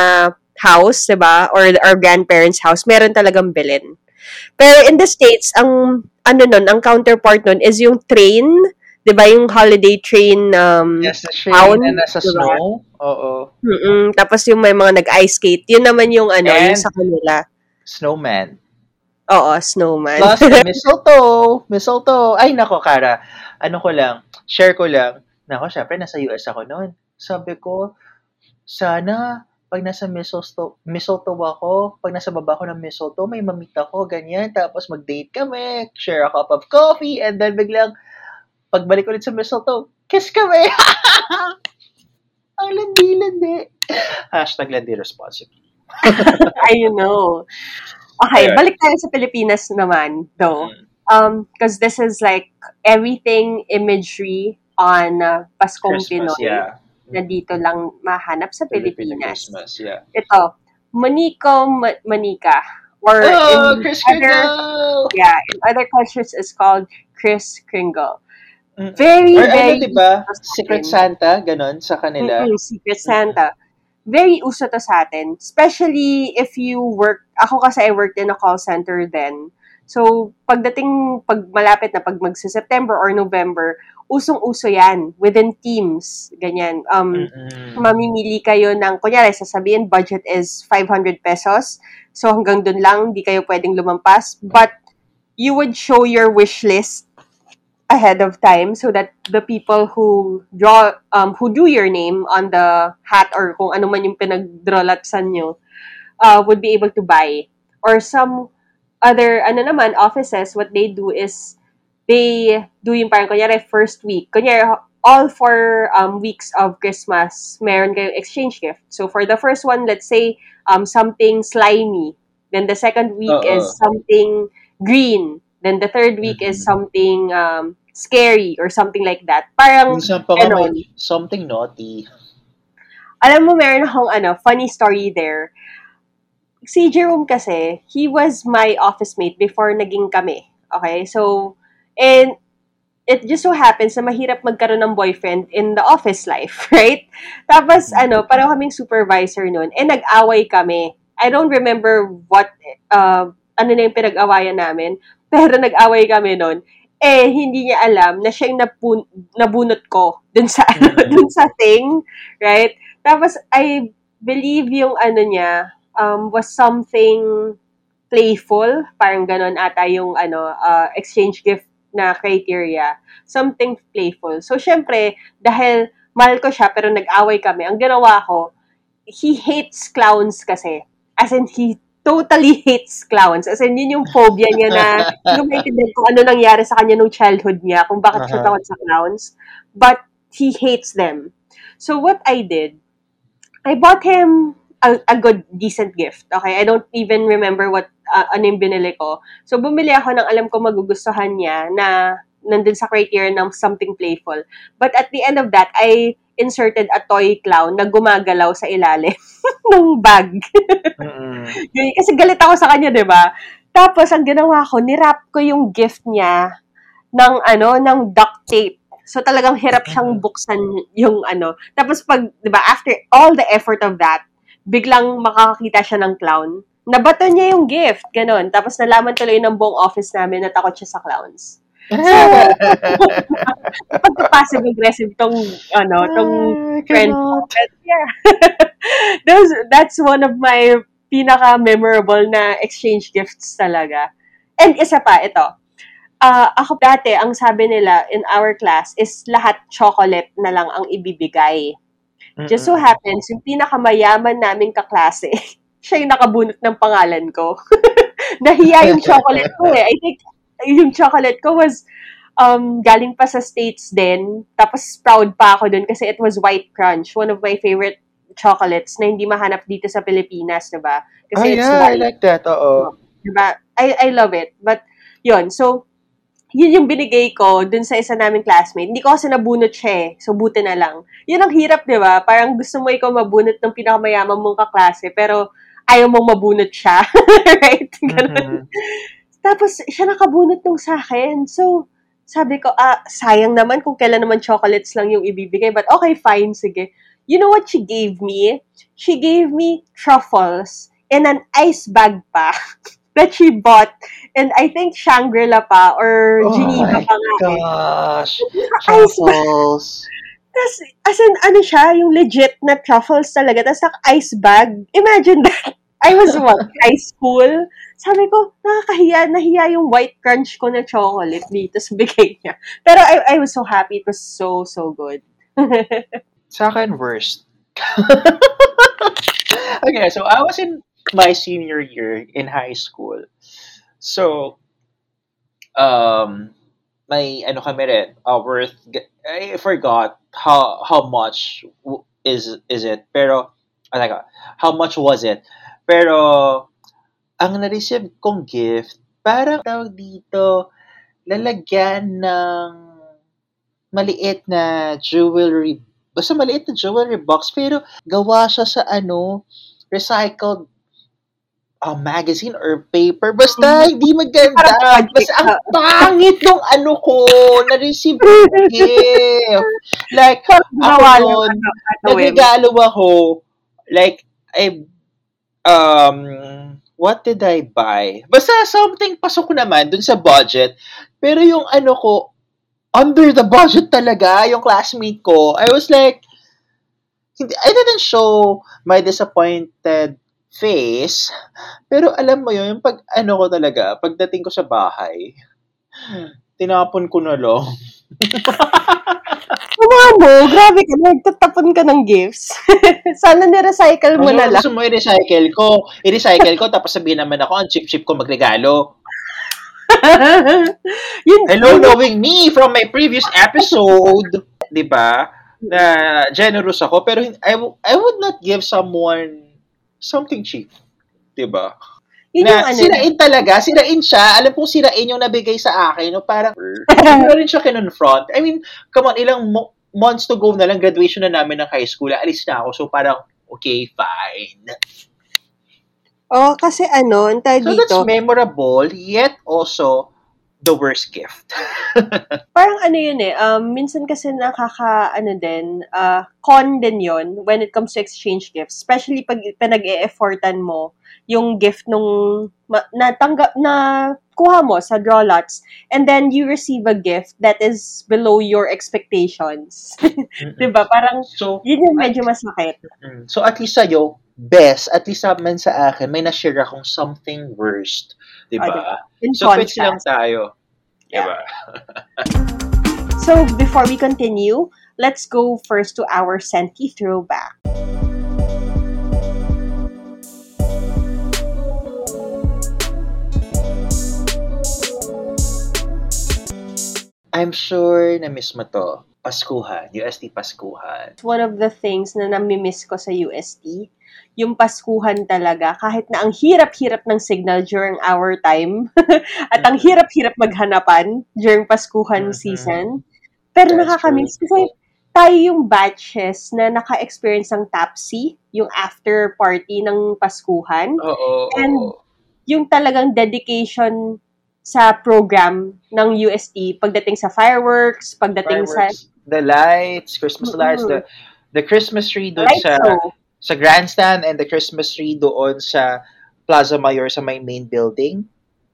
house, 'di ba? Or our grandparents' house, meron talagang bilin. Pero in the States, ang ano nun, ang counterpart nun is yung train, 'di ba? Yung holiday train um Yes, na train town, na nasa diba? snow. Oo. mm tapos yung may mga nag-ice skate. Yun naman yung ano, yung And- sa kanila. Snowman. Oo, snowman. Plus, the mistletoe. Mistletoe. Ay, nako, Kara. Ano ko lang, share ko lang. Nako, syempre, nasa US ako noon. Sabi ko, sana, pag nasa mistletoe, mistletoe ako, pag nasa baba ko ng mistletoe, may mamit ako, ganyan. Tapos mag-date kami, share a cup of coffee, and then biglang, pagbalik ulit sa mistletoe, kiss kami! Ang landi-landi. Hashtag landi responsibly. I know. Okay, Alright. balik tayo sa Pilipinas naman, though. Um, because this is like everything imagery on uh, Paskong Christmas, Pinoy yeah. na dito lang mahanap sa Pilipinas. Christmas, yeah. Ito, Manico Ma- Manika. Or Oh, in Chris other, Kringle! yeah, in other cultures is called Chris Kringle. Very, Or ano, very di ba? uso sa Secret. Santa, ganon, sa kanila. Mm-mm, Secret Santa. Very uso to sa atin. Especially if you work, ako kasi I worked in a call center then. So, pagdating, pag malapit na, pag magsa-September or November, usong-uso yan within teams. Ganyan. Um, Mm-mm. mamimili kayo ng, kunyari, sasabihin, budget is 500 pesos. So, hanggang dun lang, di kayo pwedeng lumampas. But, you would show your wish list ahead of time so that the people who draw, um, who do your name on the hat or kung ano man yung pinagdralatsan nyo, uh, would be able to buy. Or some other, ano naman, offices, what they do is, they do yung parang, kunyari, first week. Kunyari, all four um, weeks of Christmas, meron kayong exchange gift. So, for the first one, let's say, um, something slimy. Then, the second week Oo. is something green. Then, the third week is Mhm. something um, scary or something like that. Parang, Minsan pa nga ano, may something naughty. alam mo, meron akong ano, funny story there. Si Jerome kasi, he was my office mate before naging kami. Okay? So, and it just so happens na mahirap magkaroon ng boyfriend in the office life, right? Tapos, ano, parang kaming supervisor nun, and nag-away kami. I don't remember what, uh, ano na yung pinag-awayan namin, pero nag-away kami nun. Eh, hindi niya alam na siya yung napun- nabunot ko dun sa, ano, Mhm. dun sa thing, right? Tapos, I believe yung ano niya um, was something playful. Parang ganon ata yung ano, uh, exchange gift na criteria. Something playful. So, syempre, dahil mahal ko siya pero nag-away kami, ang ginawa ko, he hates clowns kasi. As in, he totally hates clowns. As in, yun yung phobia niya na, hindi ko maintindihan kung ano nangyari sa kanya nung childhood niya, kung bakit siya Aha. takot sa clowns. But, he hates them. So, what I did, I bought him a, a good, decent gift. Okay? I don't even remember what, uh, ano yung binili ko. So, bumili ako ng alam ko magugustuhan niya na nandun sa criteria ng something playful. But at the end of that, I inserted a toy clown na gumagalaw sa ilalim ng bag. Yun, Kasi galit ako sa kanya, 'di ba? Tapos ang ginawa ko, nirap ko yung gift niya ng ano, ng duct tape. So talagang hirap siyang buksan yung ano. Tapos pag, 'di ba, after all the effort of that, biglang makakakita siya ng clown. Nabato niya yung gift, ganun. Tapos nalaman tuloy ng buong office namin na takot siya sa clowns. Pagka passive aggressive tong ano, tong Ay, friend cannot. But yeah. Those, that's one of my pinaka-memorable na exchange gifts talaga. And isa pa, ito. Ah, ako dati, ang sabi nila in our class is lahat chocolate na lang ang ibibigay. Just so Mm-mm. happens, yung pinakamayaman naming kaklase, siya yung nakabunot ng pangalan ko. Nahiya yung chocolate ko eh. I think yung chocolate ko was um, galing pa sa States din. Tapos proud pa ako dun kasi it was White Crunch, one of my favorite chocolates na hindi mahanap dito sa Pilipinas, diba? Kasi oh, it's yeah, I white. like that. Oo. Diba? I, I love it. But, yun. So, yun yung binigay ko dun sa isa naming classmate. Hindi ko kasi nabunot siya eh. So, buti na lang. Yun ang hirap, di ba? Parang gusto mo ikaw mabunot ng pinakamayaman mong kaklase, pero ayaw mong mabunot siya. right? Ganun. Mhm. Tapos, siya nakabunot nung sa akin. So, sabi ko, ah, sayang naman kung kailan naman chocolates lang yung ibibigay. But okay, fine, sige. You know what she gave me? She gave me truffles in an ice bag pa that she bought. And I think Shangri-La pa or Oh Geneva my pa nga. eh. gosh. Ice bag. Truffles. Tapos, as in, ano siya, yung legit na truffles talaga. Tapos, naka-ice bag. Imagine that. I was what? High school? Sabi ko, nakakahiya, nahiya yung white crunch ko na chocolate dito sa bigay niya. Pero I, I was so happy. It was so, so good. Sa akin, worst. okay, so I was in my senior year in high school. So, um, may ano kami rin, uh, worth, I forgot how how much is is it, pero, oh my God, how much was it? Pero, ang na-receive kong gift, parang tawag dito, lalagyan ng maliit na jewelry basta maliit na jewelry box pero gawa siya sa ano recycled uh, magazine or paper. Basta hindi maganda. Basta ang pangit nung ano ko na receive gift. Like ako nun, nagregalo ako like I um what did I buy basta something pasok naman dun sa budget pero yung ano ko under the budget talaga yung classmate ko. I was like, hindi, I didn't show my disappointed face. Pero alam mo yun, yung pag ano ko talaga, pagdating ko sa bahay, tinapon ko na lang. Mga mo, grabe ka, nagtatapon ka ng gifts. Sana ni-recycle mo Gusto, na lang. gusto mo i-recycle ko. I-recycle ko, tapos sabihin naman ako, ang cheap-cheap ko magregalo. yun, Hello, yun- knowing me from my previous episode, di ba? Na generous ako, pero I, w- I would not give someone something cheap. Di ba? Yun yung na ano. sirain talaga, sirain siya. Alam kong sirain yung nabigay sa akin. No? Parang, hindi na rin siya kinonfront. I mean, come on, ilang mo- months to go na lang, graduation na namin ng high school. Alis na ako. So parang, okay, fine. Oh, kasi ano, ang So dito, that's memorable, yet also the worst gift. parang ano yun eh, um, minsan kasi nakaka, ano din, uh, con din yon when it comes to exchange gifts. Especially pag pinag-e-effortan mo yung gift nung ma- natangga, na kuha mo sa draw lots and then you receive a gift that is below your expectations. diba? Parang, so, yun yung medyo masakit. Mm. So at least sa'yo, best, at least naman sa akin, may na-share akong something worst. Di Ah, ba? In So, pwede lang tayo. Yeah. ba? So, before we continue, let's go first to our Senti throwback. I'm sure na miss mo to. Paskuhan. UST Paskuhan. One of the things na namimiss ko sa UST, yung Paskuhan talaga, kahit na ang hirap-hirap ng signal during our time, at ang hirap-hirap maghanapan during Paskuhan Mhm. season, pero That's nakakamiss true. kasi tayo yung batches na naka-experience ng TAPSI, yung after party ng Paskuhan, Oo. And- oo. yung talagang dedication sa program ng UST pagdating sa fireworks, pagdating Fireworks, the lights, Christmas Mm-mm. lights, the the Christmas tree sa doon light sa show. sa grandstand and the Christmas tree doon sa Plaza Mayor sa may main building.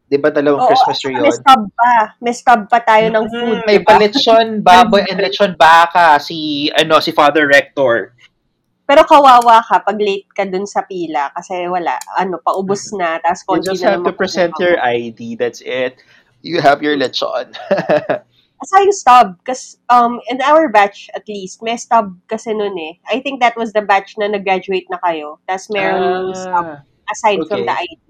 'Di ba dalawang Oo, Christmas tree saka may 'yon? stub pa. May stub pa tayo ng food. Mm, may diba? palitsyon baboy and lechon baka si ano si Father Rector. Pero kawawa ka pag late ka dun sa pila kasi wala, ano, paubos na, tapos You konti just na have to present your. ID. That's it. You have your lechon. Aside stub, kasi um, in our batch at least, may stub kasi nun eh. I think that was the batch na nag-graduate na kayo. Tapos meron stub. Ah, aside from Okay. the ID.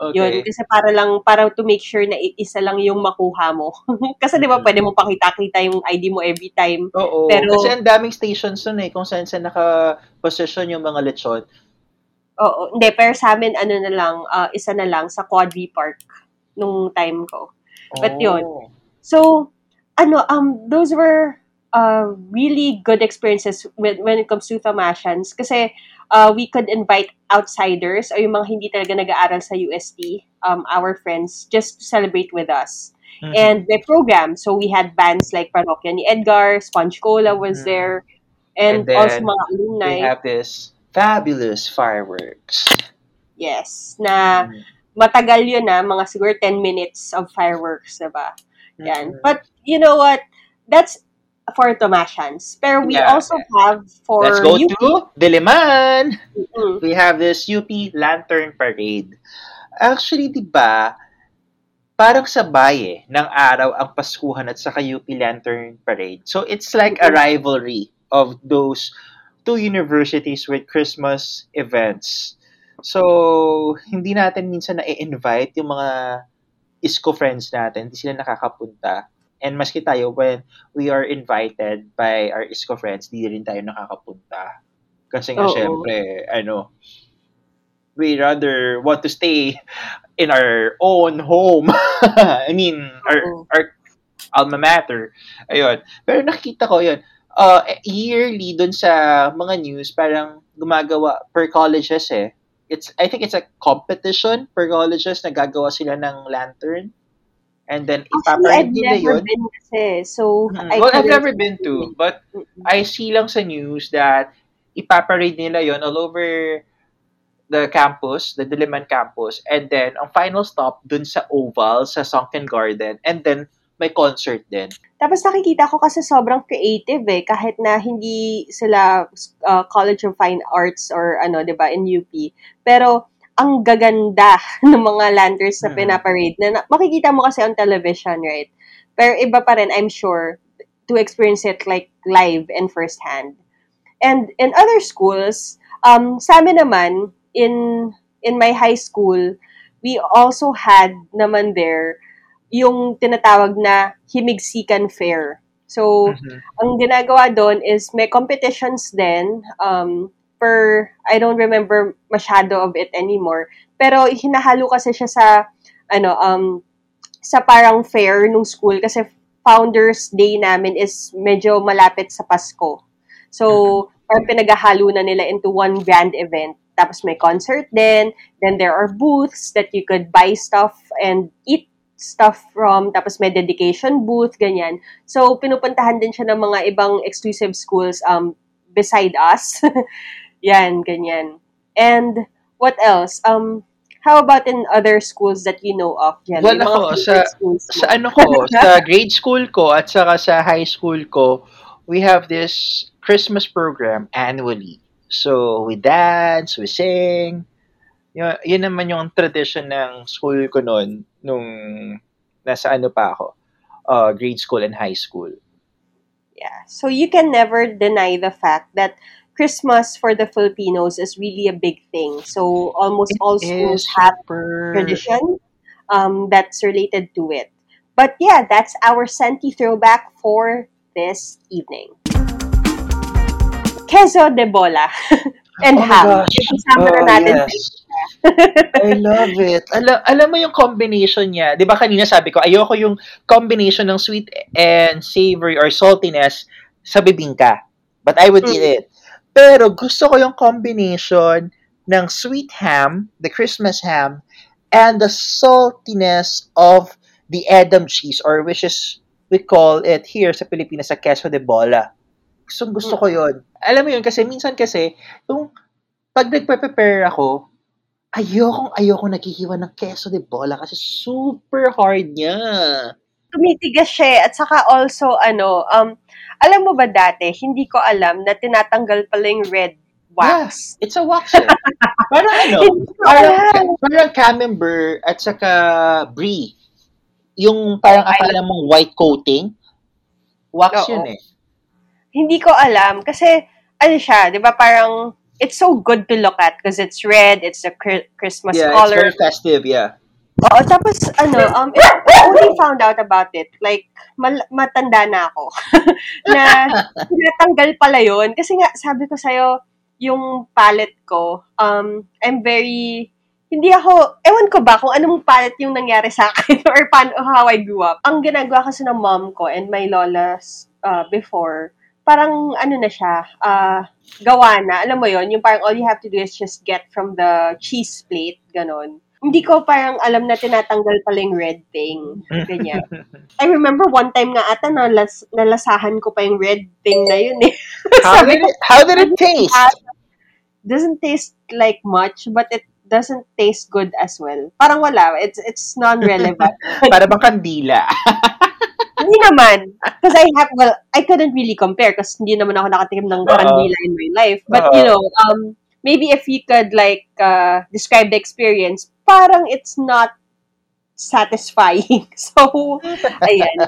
Okay. Yun, kasi para lang, para to make sure na isa lang yung makuha mo. kasi di ba Mm. pwede mo pakita-kita yung ID mo every time. Oo. Pero- kasi ang daming stations nun eh, kung saan saan naka-position yung mga lechon. Oo, hindi, pero sa amin, ano na lang, ah, isa na lang sa Quadri Park nung time ko. But yun. Oh. So, ano, um, those were uh, really good experiences when, when it comes to Thomasians kasi uh, we could invite outsiders o yung mga hindi talaga nag-aaral sa UST, um, our friends, just to celebrate with us. Mhm. And the program, so we had bands like Parokya ni Edgar, Sponge Cola was Mhm. there, and, And then also mga alumni. we have this fabulous fireworks. yes, na Mhm. matagal yun na, mga siguro 10 minutes of fireworks, diba? Yan. Mhm. But, you know what? That's for Tomasians. Pero we Yeah. also have for Let's go UP. to Diliman! Mm, We have this UP Lantern Parade. Actually, di ba, parang sabay eh, ng araw ang Paskuhan at saka UP Lantern Parade. So, it's like a Mhm. rivalry of those two universities with Christmas events. So, hindi natin minsan na-invite yung mga ISCO friends natin, hindi sila nakakapunta. And maski tayo, when we are invited by our ISCO friends, di rin tayo nakakapunta. Kasi nga, Oo. syempre, ano, we rather want to stay in our own home. I mean, our, Oo. our alma mater. Ayun. Pero nakita ko yun. Uh, yearly dun sa mga news, parang gumagawa per colleges eh. It's, I think it's a competition per colleges na gagawa sila ng lantern. And then, ipaparade nila never yun. been kasi. So, Mm, I well, I've never been to, but. I see lang sa news that ipaparade nila yon all over the campus, the Diliman campus, and then ang final stop dun sa Oval, sa Sunken Garden, and then may concert din. Tapos nakikita ko kasi sobrang creative eh, kahit na hindi sila uh, College of Fine Arts or ano, 'di ba, in UP. Pero ang gaganda ng mga lanterns na Mhm. pinaparade na, na makikita mo kasi on television, right? Pero iba pa rin, I'm sure, to experience it like live and first hand. And in other schools, um, sa amin naman, in in my high school, we also had naman there yung tinatawag na Himigsikan Fair. So, Mhm. ang ginagawa doon is may competitions din um, per, I don't remember masyado of it anymore. Pero hinahalo kasi siya sa, ano, um, sa parang fair nung school kasi Founders Day namin is medyo malapit sa Pasko. So, parang pinaghahalo na nila into one grand event. Tapos may concert din. Then there are booths that you could buy stuff and eat stuff from. Tapos may dedication booth, ganyan. So, pinupuntahan din siya ng mga ibang exclusive schools um, beside us. Yan, ganyan. And what else? Um, how about in other schools that you know of, Jen? Well, ako, sa-? Sa ano ko, sa grade school ko at saka sa high school ko, we have this Christmas program annually. So, we dance, we sing. Yun, yun naman yung tradition ng school ko noon nung nasa ano pa ako, uh, grade school and high school. Yeah. So you can never deny the fact that Christmas for the Filipinos is really a big thing. So almost all schools have super... tradition um, that's related to it. But yeah, that's our Senti throwback for this evening. Queso de bola and Oh ham. Isasama Oh, natin yes. I love it. Alam, alam mo yung combination niya. Di ba kanina sabi ko, ayoko yung combination ng sweet and savory or saltiness sa bibingka. But I would eat Mm. it. Pero gusto ko yung combination ng sweet ham, the Christmas ham, and the saltiness of the Edam cheese or which is, we call it here sa Pilipinas, sa queso de bola. Gusto, gusto ko yun. Alam mo yun, kasi minsan kasi, yung pag nagpe-prepare ako, ayokong ayoko naghihiwa ng queso de bola kasi super hard niya. tumitigas siya eh. At saka also, ano, um, alam mo ba dati, hindi ko alam na tinatanggal pala yung red wax. It's a wax eh. parang ano, parang, parang camembert at saka brie. Yung parang akala mong white coating, wax Oo. yun eh. Hindi ko alam. Kasi, ano siya, di ba parang it's so good to look at because it's red, it's a Christmas yeah, color. it's very festive, yeah. Oo, tapos ano, um, I only found out about it, like, mal- matanda na ako, na tinatanggal pala yun. Kasi nga, sabi ko sa'yo, yung palette ko, um, I'm very, hindi ako, ewan ko ba kung anong palette yung nangyari sa akin or paano, how I grew up. Ang ginagawa kasi ng mom ko and my lolas uh, before, parang ano na siya, uh, gawa na. Alam mo yon yung parang all you have to do is just get from the cheese plate, ganon hindi ko parang alam na tinatanggal pala yung red thing. Ganyan. I remember one time nga ata nalas, nalasahan ko pa yung red thing na yun eh. How did it, how did it taste? Doesn't taste like much, but it doesn't taste good as well. Parang wala. It's it's non-relevant. Para bang kandila. hindi naman. Because I have, well, I couldn't really compare because hindi naman ako nakatikim ng kandila in my life. But, you know, um, maybe if you could like uh, describe the experience, parang it's not satisfying. So, ayan.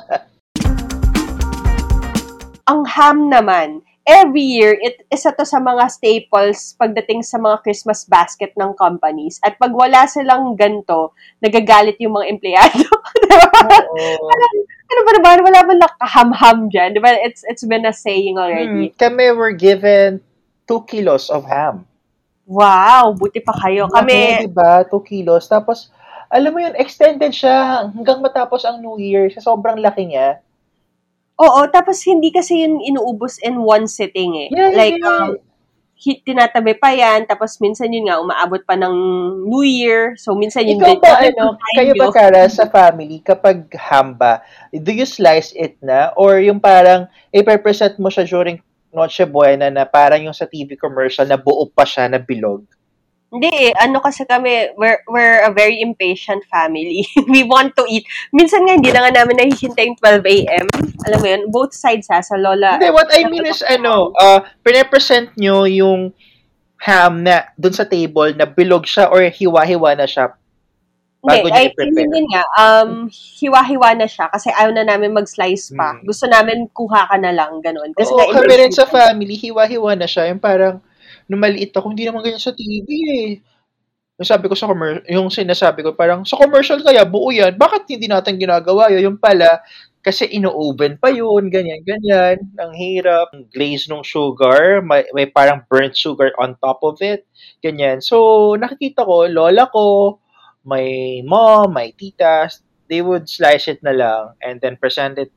Ang ham naman, every year, it isa to sa mga staples pagdating sa mga Christmas basket ng companies. At pag wala silang ganto, nagagalit yung mga empleyado. parang, ano ba naman, wala ba lang kaham-ham dyan? Diba? It's, it's been a saying already. Hmm, kami were given 2 kilos of ham. Wow, buti pa kayo. Kami, Laki, diba? 2 kilos. Tapos, alam mo yun, extended siya hanggang matapos ang New Year. Sa sobrang laki niya. Oo, tapos hindi kasi yun inuubos in one sitting eh. Yeah, like, yeah. um, tinatabi pa yan, tapos minsan yun nga, umaabot pa ng New Year. So, minsan yun Ikaw din- ba, ano, yung time kayo ba. Kara, sa family, kapag hamba, do you slice it na? Or yung parang, i-present mo siya during Noche Buena na parang yung sa TV commercial na buo pa siya na bilog? Hindi eh, ano kasi kami, we're, we're a very impatient family. We want to eat. Minsan nga, hindi na nga namin nahihintay yung 12 a.m. Alam mo yun, both sides ha, sa lola. Hindi, what I mean is, ano, uh, pinapresent nyo yung ham na dun sa table na bilog siya or hiwa-hiwa na siya bago Hindi, nyo ay, i-prepare. yun nga, um, hiwa-hiwa na siya kasi ayaw na namin mag-slice pa. Mm. Gusto namin kuha ka na lang, ganun. Kasi Oo, kami rin sa family, hiwa-hiwa na siya. Yung parang, nung maliit ako, hindi naman ganyan sa TV eh. Yung sabi ko sa commercial, yung sinasabi ko, parang, sa commercial kaya, buo yan. Bakit hindi natin ginagawa yun? Yung pala, kasi ino-oven pa yun, ganyan, ganyan. Ang hirap. Glaze ng sugar, may, may parang burnt sugar on top of it. Ganyan. So, nakikita ko, lola ko, my mom, my titas, they would slice it na lang and then present it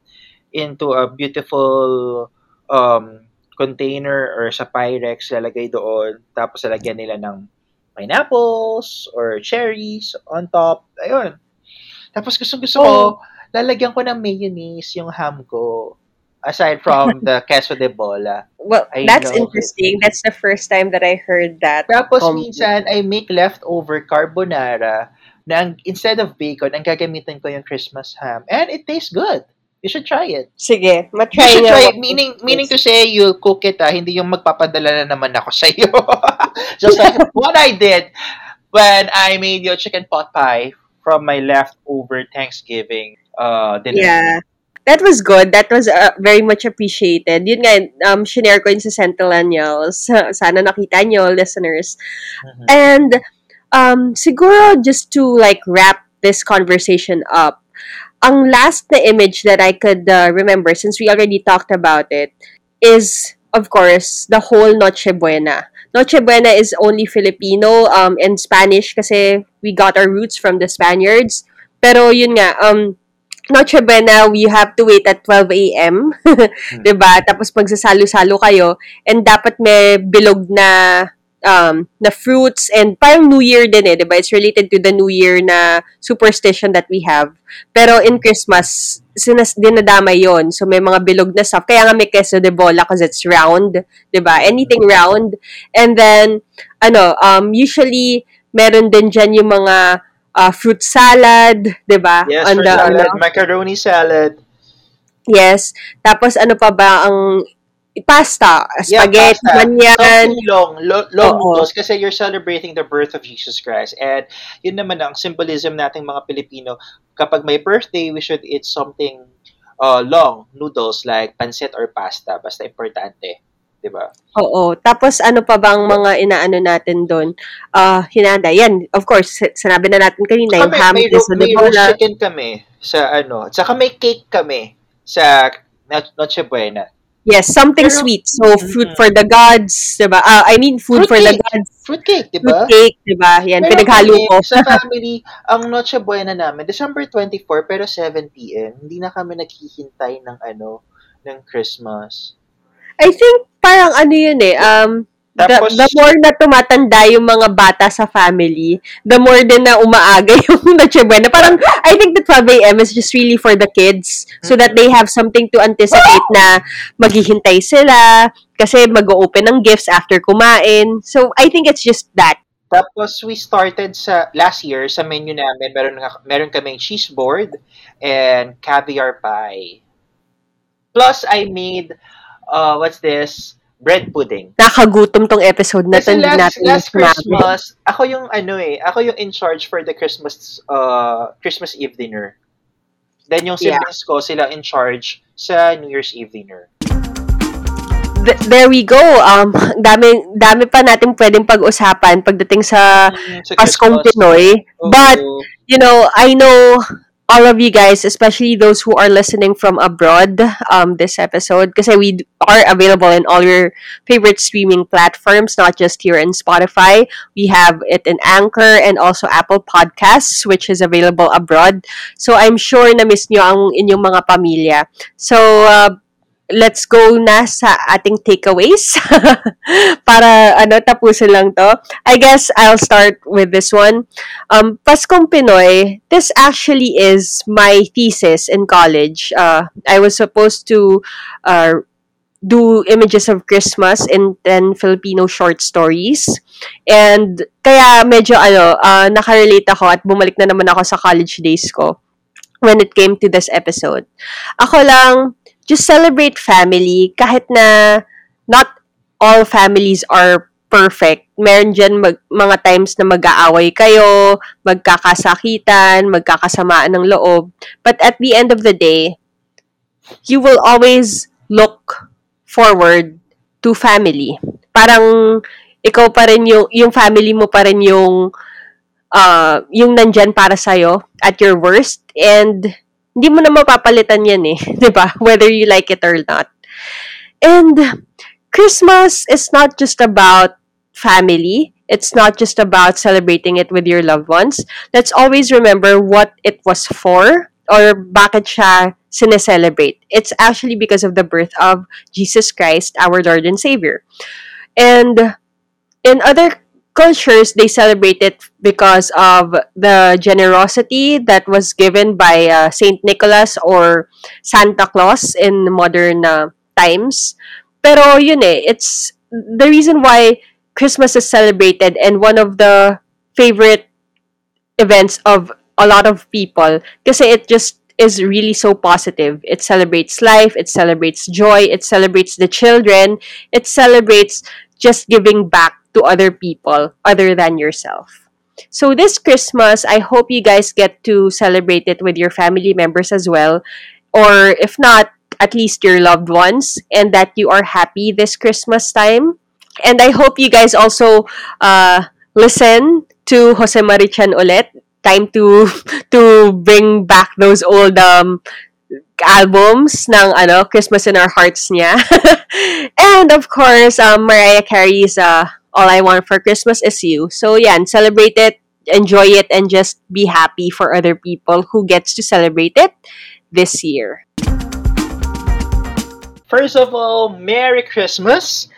into a beautiful um, container or sa Pyrex, lalagay doon. Tapos lalagyan nila ng pineapples or cherries on top. Ayun. Tapos gusto gusto ko, lalagyan ko ng mayonnaise yung ham ko. Aside from the queso de bola. Well, I that's know. interesting. That's the first time that I heard that. Tapos Um, minsan, I make leftover carbonara na ang- instead of bacon, ang gagamitin ko yung Christmas ham. And it tastes good. You should try it. Sige, You matry should nga. try it. Meaning, meaning to say, you cook it, ah, hindi yung magpapadala na naman ako sa iyo. Just like what I did when I made your chicken pot pie from my leftover Thanksgiving uh, dinner. Yeah. That was good. That was uh, very much appreciated. Yun nga, um, shinare ko yun sa Centennials. Sana nakita nyo, listeners. Mhm. And um, siguro just to like wrap this conversation up, ang last na image that I could uh, remember, since we already talked about it, is, of course, the whole Noche Buena. Noche Buena is only Filipino um, and Spanish kasi we got our roots from the Spaniards. Pero yun nga, um, Noche Buena, we have to wait at 12 a.m. 'Di ba? Tapos magsasalo-salo kayo and dapat may bilog na um, na fruits and parang New Year din eh, 'di ba? It's related to the New Year na superstition that we have. Pero in Christmas, sinas dinadamay yon So may mga bilog na stuff. Kaya nga may queso de bola because it's round, 'di ba? Anything round. And then ano, um usually meron din diyan yung mga uh, fruit salad, 'di ba? Yes, On fruit the- salad, ano, macaroni salad. Yes. Tapos ano pa ba ang pasta, Yeah, spaghetti, pasta. ganyan. Something long, lo- long Oo. noodles kasi you're celebrating the birth of Jesus Christ. And yun naman ang symbolism nating mga Pilipino. Kapag may birthday, we should eat something uh, long, noodles like pancit or pasta. Basta importante. Di ba? Oo. Tapos ano pa bang mga inaano natin doon? Uh, hinanda. Yan, of course, sinabi na natin kanina, yung may, ham may, is may roast chicken kami sa ano. Tsaka may cake kami sa Noche Buena. Yes, something Pero, sweet. So, fruit mm-hmm. for the gods, diba? Uh, I mean, food fruit for cake. the gods. Fruit cake, diba? Fruit cake, diba? Yan, pero pinaghalo ko. sa family, ang Noche Buena namin, December 24, pero 7 p.m., hindi na kami naghihintay ng ano, ng Christmas. I think, parang ano yun eh, um, Tapos, the, the more na tumatanda yung mga bata sa family, the more din na umaaga yung Noche Buena. Parang, I think the 12 a.m. is just really for the kids so that they have something to anticipate na maghihintay sila kasi mag-open ng gifts after kumain. So, I think it's just that. Tapos, we started sa, last year, sa menu namin, meron, meron kaming cheese board and caviar pie. Plus, I made, uh, what's this? bread pudding. Nakagutom tong episode na to. last, natin last Christmas, ako yung ano eh, ako yung in charge for the Christmas uh Christmas Eve dinner. Then yung siblings yeah. ko, sila in charge sa New Year's Eve dinner. Th- there we go. Um, dami, dami pa natin pwedeng pag-usapan pagdating sa, mm, sa Paskong Pinoy. Oh. But, you know, I know all of you guys, especially those who are listening from abroad, um, this episode, because we are available in all your favorite streaming platforms, not just here in Spotify. We have it in Anchor and also Apple Podcasts, which is available abroad. So I'm sure na miss nyo ang inyong mga pamilya. So, uh, let's go na sa ating takeaways para ano tapusin lang to. I guess I'll start with this one. Um, Paskong Pinoy, this actually is my thesis in college. Uh, I was supposed to uh, do images of Christmas in 10 Filipino short stories. And kaya medyo ano, uh, nakarelate ako at bumalik na naman ako sa college days ko when it came to this episode. Ako lang, just celebrate family kahit na not all families are perfect. Meron dyan mag, mga times na mag-aaway kayo, magkakasakitan, magkakasamaan ng loob. But at the end of the day, you will always look forward to family. Parang ikaw pa rin yung, yung family mo pa rin yung, uh, yung nandyan para sa'yo at your worst. And hindi mo na mapapalitan yan eh, 'di ba? Whether you like it or not. And Christmas is not just about family. It's not just about celebrating it with your loved ones. Let's always remember what it was for or bakit siya sineselebrate. It's actually because of the birth of Jesus Christ, our Lord and Savior. And in other cultures they celebrate it because of the generosity that was given by uh, Saint Nicholas or Santa Claus in modern uh, times. Pero yun eh, it's the reason why Christmas is celebrated and one of the favorite events of a lot of people kasi it just is really so positive. It celebrates life, it celebrates joy, it celebrates the children, it celebrates just giving back to other people other than yourself. So this Christmas, I hope you guys get to celebrate it with your family members as well. Or if not, at least your loved ones and that you are happy this Christmas time. And I hope you guys also uh, listen to Jose Marichan ulit. Time to to bring back those old um, albums ng ano Christmas in Our Hearts niya. and of course, um, Mariah Carey's uh, all I want for Christmas is you. So yeah, and celebrate it, enjoy it, and just be happy for other people who gets to celebrate it this year. First of all, Merry Christmas.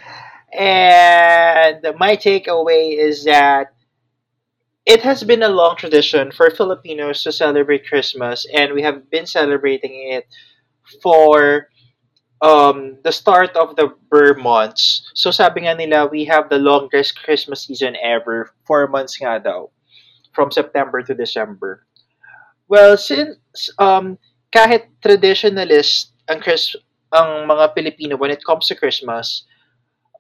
And my takeaway is that it has been a long tradition for Filipinos to celebrate Christmas, and we have been celebrating it for um, the start of the Burr months. So sabi nga nila, we have the longest Christmas season ever. Four months nga daw. From September to December. Well, since um, kahit traditionalist ang Chris ang mga Pilipino when it comes to Christmas,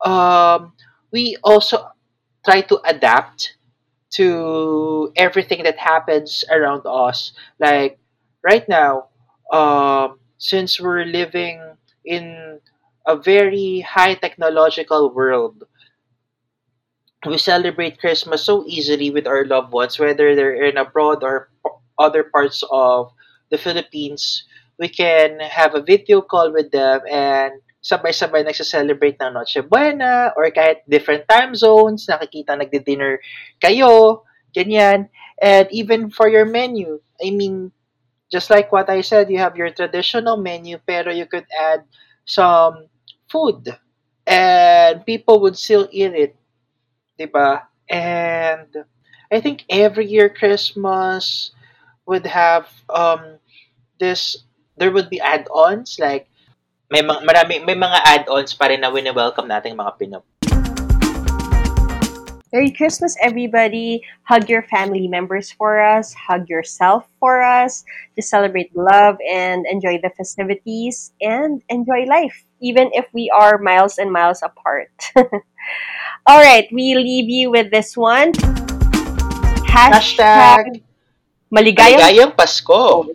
um, we also try to adapt to everything that happens around us. Like right now, um, since we're living in a very high technological world, we celebrate Christmas so easily with our loved ones, whether they're in abroad or other parts of the Philippines. We can have a video call with them and sabay-sabay nagsa-celebrate ng Noche Buena or kahit different time zones, nakikita nagdi-dinner kayo, ganyan. And even for your menu, I mean, just like what I said, you have your traditional menu, pero you could add some food and people would still eat it, diba? And I think every year Christmas would have um this there would be add-ons like may mga marami may mga add-ons pa rin na wini-welcome nating mga Pinoy. Merry Christmas, everybody. Hug your family members for us. Hug yourself for us. Just celebrate love and enjoy the festivities and enjoy life, even if we are miles and miles apart. All right, we leave you with this one. Hashtag maligayang Maligayang Pasko.